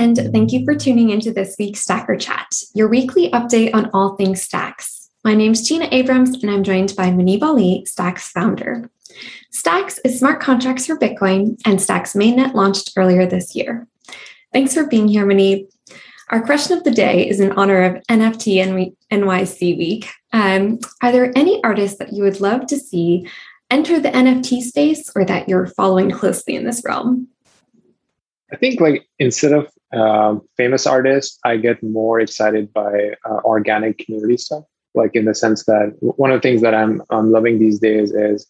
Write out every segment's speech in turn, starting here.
and thank you for tuning into this week's Stacker Chat, your weekly update on all things Stacks. My name is Gina Abrams, and I'm joined by Muneeb Ali, Stacks founder. Stacks is smart contracts for Bitcoin, and Stacks mainnet launched earlier this year. Thanks for being here, Muneeb. Our question of the day is in honor of NFT NYC Week. Um, are there any artists that you would love to see enter the NFT space or that you're following closely in this realm? I think like instead of um, famous artists, I get more excited by uh, organic community stuff. Like in the sense that one of the things that I'm I'm loving these days is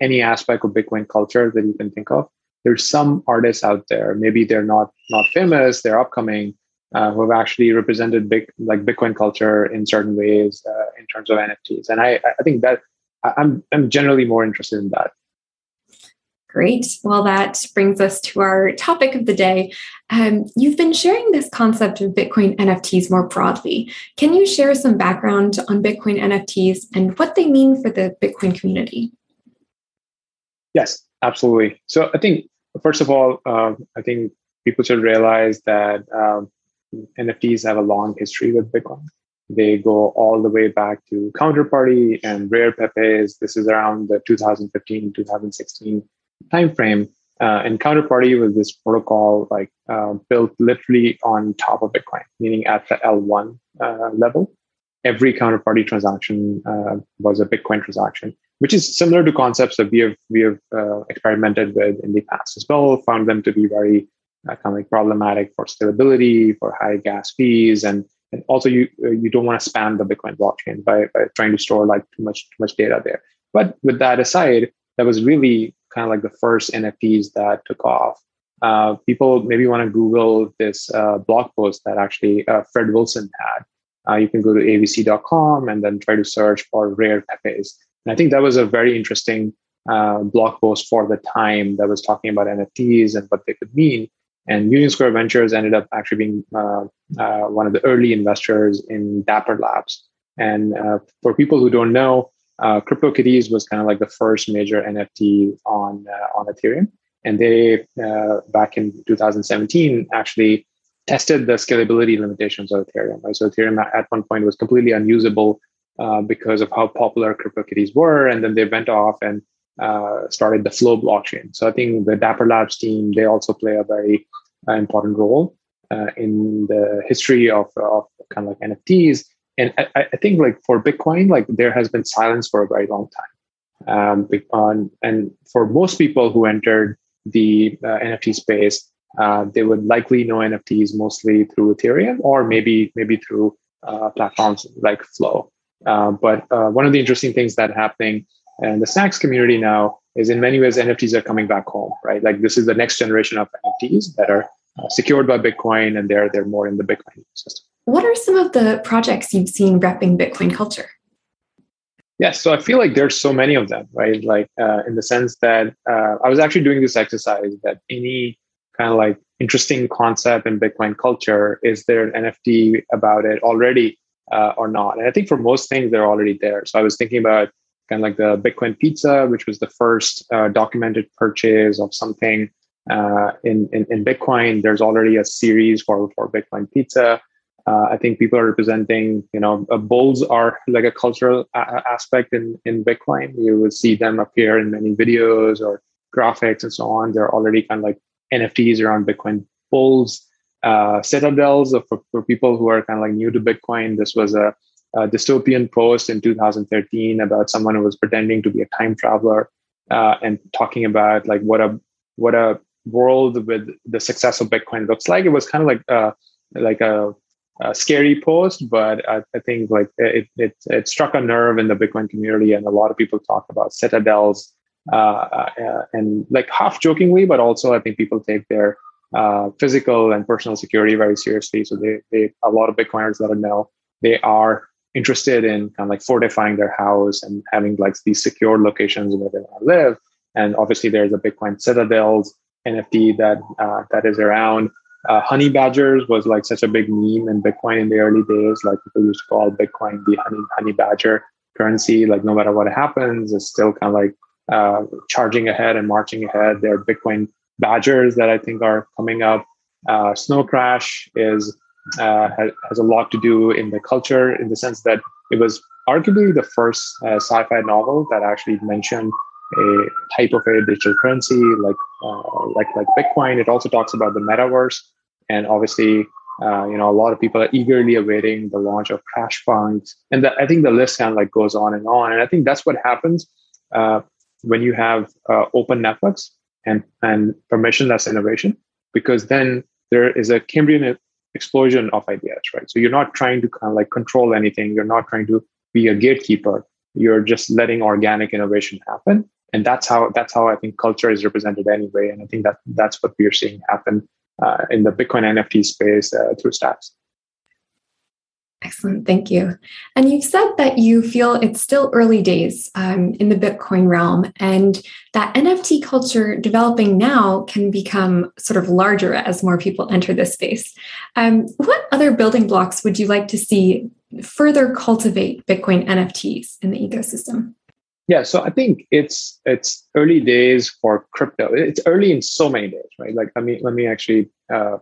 any aspect of Bitcoin culture that you can think of. There's some artists out there. Maybe they're not not famous. They're upcoming. Uh, who have actually represented big like Bitcoin culture in certain ways uh, in terms of NFTs, and I I think that I'm I'm generally more interested in that. Great. Well, that brings us to our topic of the day. Um, you've been sharing this concept of Bitcoin NFTs more broadly. Can you share some background on Bitcoin NFTs and what they mean for the Bitcoin community? Yes, absolutely. So I think, first of all, uh, I think people should realize that um, NFTs have a long history with Bitcoin. They go all the way back to Counterparty and Rare Pepes. This is around the 2015, 2016 timeframe. Uh, and Counterparty was this protocol like uh, built literally on top of Bitcoin, meaning at the L1 uh, level. Every counterparty transaction uh, was a Bitcoin transaction, which is similar to concepts that we have we have uh, experimented with in the past as well. Found them to be very uh, kind of like problematic for scalability, for high gas fees, and and also you you don't want to spam the Bitcoin blockchain by, by trying to store like too much too much data there. But with that aside, that was really kind of like the first NFTs that took off. Uh, people maybe want to Google this uh, blog post that actually uh, Fred Wilson had. Uh, you can go to avc.com and then try to search for rare pepes. And I think that was a very interesting uh, blog post for the time that was talking about NFTs and what they could mean. And Union Square Ventures ended up actually being uh, one of the early investors in Dapper Labs. And for people who don't know, uh, CryptoKitties was kind of like the first major NFT on uh, on Ethereum, and they uh, back in 2017 actually tested the scalability limitations of Ethereum. Right? So Ethereum at one point was completely unusable uh, because of how popular CryptoKitties were, and then they went off and uh, started the Flow blockchain. So I think the Dapper Labs team they also play a very uh, important role in the history of, of kind of like NFTs and I, I, think like for Bitcoin, like there has been silence for a very long time. Um, on, and for most people who entered the uh, NFT space, uh, they would likely know NFTs mostly through Ethereum or maybe maybe through uh, platforms like Flow. Uh, but uh, one of the interesting things that happening in the Stacks community now is in many ways NFTs are coming back home, right? Like this is the next generation of NFTs that are uh, secured by Bitcoin and they're they're more in the Bitcoin ecosystem. What are some of the projects you've seen repping Bitcoin culture? Yes, so I feel like there's so many of them, right? Like uh, in the sense that uh, I was actually doing this exercise that any kind of like interesting concept in Bitcoin culture is there an NFT about it already uh, or not? And I think for most things they're already there. So I was thinking about kind of like the Bitcoin pizza, which was the first uh, documented purchase of something uh, in, in in Bitcoin. There's already a series for for Bitcoin pizza. Uh, I think people are representing, you know, bulls are like a cultural a- aspect in, in Bitcoin. You will see them appear in many videos or graphics and so on. They're already kind of like NFTs around Bitcoin bulls. Uh, citadels for, for people who are kind of like new to Bitcoin. This was a, a, dystopian post in 2013 about someone who was pretending to be a time traveler uh, and talking about like what a what a world with the success of Bitcoin looks like. It was kind of like uh, like a a scary post, but I, I, think like it, it it struck a nerve in the Bitcoin community, and a lot of people talk about citadels uh, uh, and like half jokingly, but also I think people take their uh, physical and personal security very seriously. So they, they a lot of Bitcoiners that I know they are interested in kind of like fortifying their house and having like these secure locations where they want to live. And obviously, there's a Bitcoin Citadels NFT that uh, that is around uh, honey badgers was like such a big meme in Bitcoin in the early days. Like people used to call Bitcoin the honey honey badger currency. Like no matter what happens, it's still kind of like uh, charging ahead and marching ahead. There are Bitcoin badgers that I think are coming up. Uh, Snow Crash is uh, has, a lot to do in the culture in the sense that it was arguably the first uh, sci-fi novel that actually mentioned a type of a digital currency like uh, like like Bitcoin. It also talks about the metaverse, and obviously, uh, you know, a lot of people are eagerly awaiting the launch of Crash Punks, and the, I think the list kind of like goes on and on. And I think that's what happens uh, when you have uh, open networks and and permissionless innovation, because then there is a Cambrian explosion of ideas, right? So you're not trying to kind of like control anything. You're not trying to be a gatekeeper. You're just letting organic innovation happen and that's how that's how I think culture is represented anyway. And I think that that's what we're seeing happen uh, in the Bitcoin NFT space uh, through Stacks. Excellent, thank you. And you've said that you feel it's still early days um, in the Bitcoin realm, and that NFT culture developing now can become sort of larger as more people enter this space. Um, what other building blocks would you like to see further cultivate Bitcoin NFTs in the ecosystem? Yeah, so I think it's it's early days for crypto. It's early in so many days, right? Like let me let me actually uh,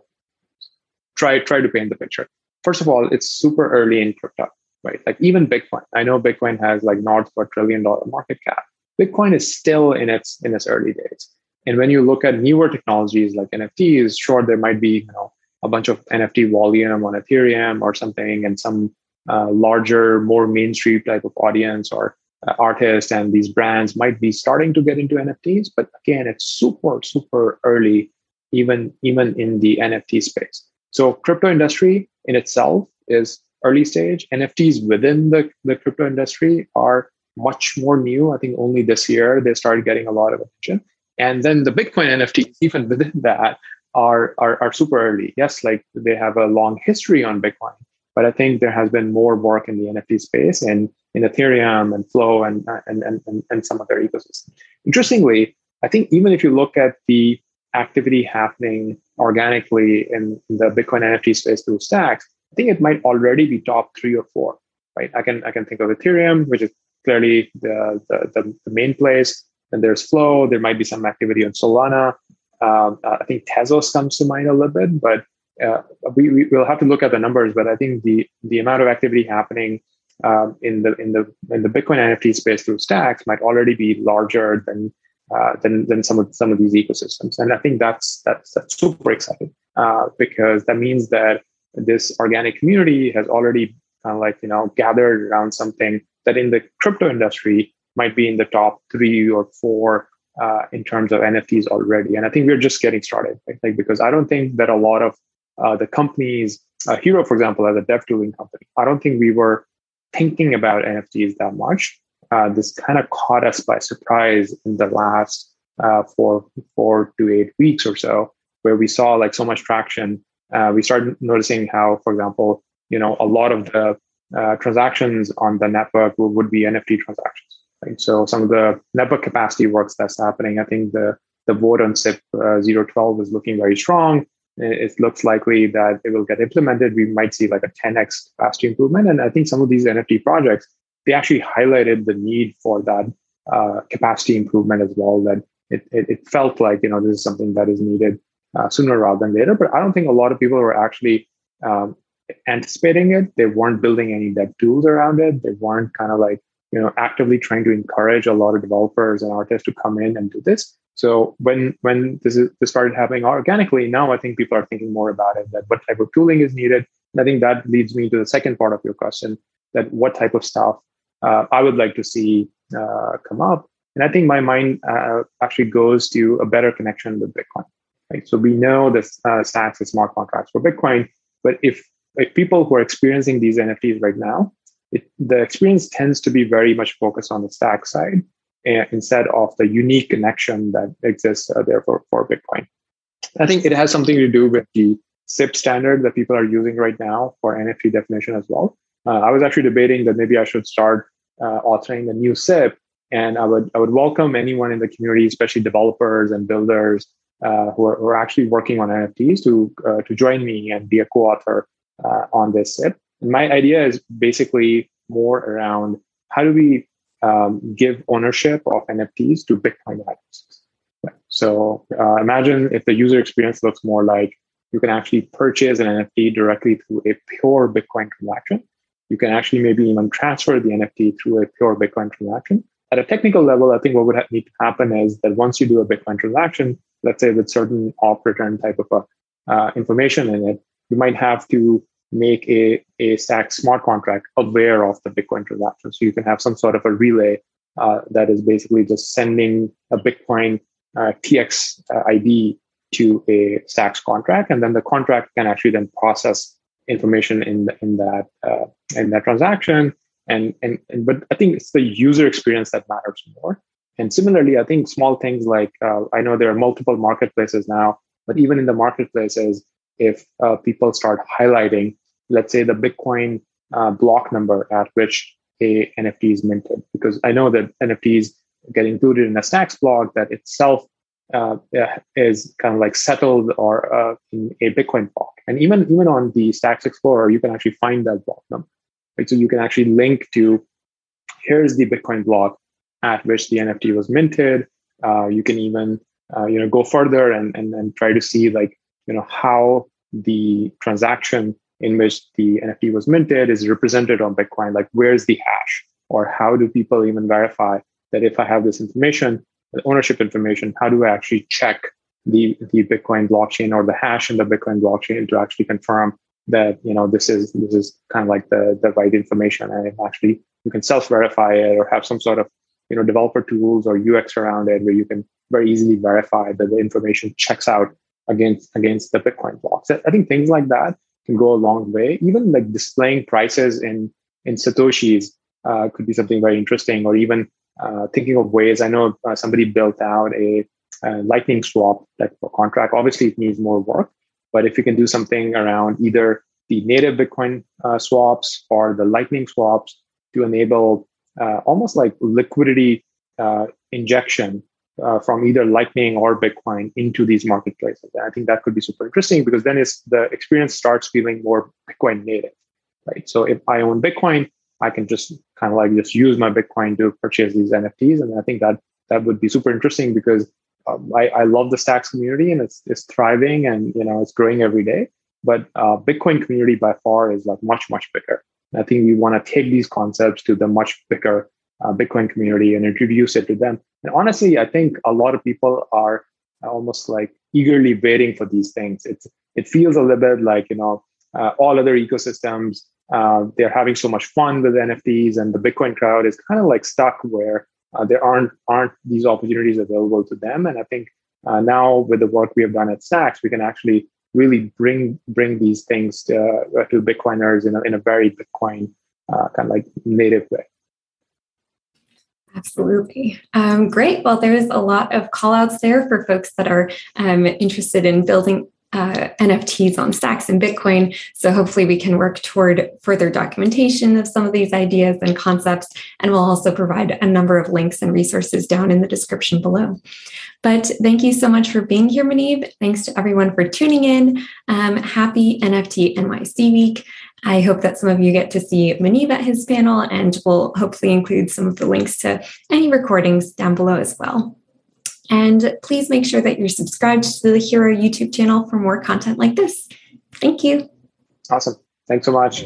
try try to paint the picture. First of all, it's super early in crypto, right? Like even Bitcoin. I know Bitcoin has like north of a trillion dollar market cap. Bitcoin is still in its in its early days. And when you look at newer technologies like NFTs, sure there might be you know a bunch of NFT volume on Ethereum or something, and some uh, larger, more mainstream type of audience or uh, artists and these brands might be starting to get into NFTs, but again, it's super, super early, even, even in the NFT space. So crypto industry in itself is early stage. NFTs within the, the crypto industry are much more new. I think only this year they started getting a lot of attention. And then the Bitcoin NFTs, even within that, are, are, are super early. Yes, like they have a long history on Bitcoin, but I think there has been more work in the NFT space and in Ethereum and Flow and, and, and, and some other ecosystems. Interestingly, I think even if you look at the activity happening organically in, in the Bitcoin NFT space through stacks, I think it might already be top three or four, right? I can I can think of Ethereum, which is clearly the, the, the, main place. And there's Flow. There might be some activity on Solana. Um, I think Tezos comes to mind a little bit, but uh, we, we will have to look at the numbers, but I think the the amount of activity happening um, in the in the in the Bitcoin NFT space through Stacks might already be larger than uh, than than some of some of these ecosystems, and I think that's that's, that's super exciting uh, because that means that this organic community has already kind of like you know gathered around something that in the crypto industry might be in the top three or four uh, in terms of NFTs already. And I think we're just getting started, right? Like because I don't think that a lot of uh, the companies, uh, Hiro, for example, as a dev tooling company, I don't think we were thinking about NFTs that much. Uh, this kind of caught us by surprise in the last uh, four, four to eight weeks or so, where we saw like so much traction. Uh, we started noticing how, for example, you know, a lot of the uh, transactions on the network would, would be NFT transactions. Right? So some of the network capacity works that's happening. I think the the vote on SIP uh, 012 is looking very strong it looks likely that it will get implemented. We might see like a 10x capacity improvement. And I think some of these NFT projects, they actually highlighted the need for that uh, capacity improvement as well. That it, it, it, felt like, you know, this is something that is needed uh, sooner rather than later. But I don't think a lot of people were actually um, anticipating it. They weren't building any dev tools around it. They weren't kind of like, you know, actively trying to encourage a lot of developers and artists to come in and do this. So when when this is this started happening organically, now I think people are thinking more about it. That what type of tooling is needed. And I think that leads me to the second part of your question: that what type of stuff uh, I would like to see uh, come up. And I think my mind uh, actually goes to a better connection with Bitcoin. Right. So we know that uh, stacks is smart contracts for Bitcoin, but if if people who are experiencing these NFTs right now, it, the experience tends to be very much focused on the stack side instead of the unique connection that exists uh, there for, for Bitcoin. I think it has something to do with the SIP standard that people are using right now for NFT definition as well. Uh, I was actually debating that maybe I should start uh, authoring a new SIP, and I would I would welcome anyone in the community, especially developers and builders, uh, who, are, who, are, actually working on NFTs to uh, to join me and be a co-author uh, on this SIP. And my idea is basically more around how do we um, give ownership of NFTs to Bitcoin addresses. So uh, imagine if the user experience looks more like you can actually purchase an NFT directly through a pure Bitcoin transaction. You can actually maybe even transfer the NFT through a pure Bitcoin transaction. At a technical level, I think what would need to happen is that once you do a Bitcoin transaction, let's say with certain OP_RETURN type of a, uh, information in it, you might have to make a, a stack smart contract aware of the Bitcoin transaction. So you can have some sort of a relay uh, that is basically just sending a Bitcoin uh, TX uh, ID to a Stacks contract, and then the contract can actually then process information in in that uh, in that transaction. And, and and but I think it's the user experience that matters more. And similarly, I think small things like uh, I know there are multiple marketplaces now, but even in the marketplaces, if uh, people start highlighting, let's say the Bitcoin uh, block number at which a NFT is minted, because I know that NFTs get included in a Stacks block that itself uh, is kind of like settled or uh, in a Bitcoin block. And even even on the Stacks Explorer, you can actually find that block number. Right? So you can actually link to here's the Bitcoin block at which the NFT was minted. Uh, you can even uh, you know go further and, and and try to see like you know how the transaction in which the NFT was minted is represented on Bitcoin. Like where's the hash, or how do people even verify that if I have this information, the ownership information, how do I actually check the, the Bitcoin blockchain or the hash in the Bitcoin blockchain to actually confirm that you know this is this is kind of like the the right information and actually you can self-verify it or have some sort of you know developer tools or UX around it where you can very easily verify that the information checks out against against the Bitcoin blocks. I think things like that can go a long way. Even like displaying prices in in satoshis uh, could be something very interesting, or even uh, thinking of ways. I know uh, somebody built out a, a, lightning swap type of contract. Obviously, it needs more work, but if you can do something around either the native Bitcoin uh, swaps or the lightning swaps to enable uh, almost like liquidity uh, injection uh, from either Lightning or Bitcoin into these marketplaces. I think that could be super interesting because then it's the experience starts feeling more Bitcoin native, right? So if I own Bitcoin, I can just kind of like just use my Bitcoin to purchase these NFTs. And I think that that would be super interesting because um, I, I love the Stacks community and it's it's thriving and you know it's growing every day. But uh, Bitcoin community by far is like much much bigger. And I think we want to take these concepts to the much bigger uh, Bitcoin community and introduce it to them. And honestly, I think a lot of people are almost like eagerly waiting for these things. It's it feels a little bit like you know uh, all other ecosystems uh, they're having so much fun with NFTs, and the Bitcoin crowd is kind of like stuck where uh, there aren't aren't these opportunities available to them. And I think uh, now with the work we have done at Stacks, we can actually really bring bring these things to, uh, to Bitcoiners in a, in a very Bitcoin uh, kind of like native way. Absolutely. Um, great. Well, there's a lot of call outs there for folks that are um, interested in building uh, NFTs on stacks and Bitcoin. So hopefully we can work toward further documentation of some of these ideas and concepts. And we'll also provide a number of links and resources down in the description below. But thank you so much for being here, Muneeb. Thanks to everyone for tuning in. Um, happy NFT NYC week. I hope that some of you get to see Muneeb at his panel, and we'll hopefully include some of the links to any recordings down below as well. And please make sure that you're subscribed to the Hiro YouTube channel for more content like this. Thank you. Awesome. Thanks so much.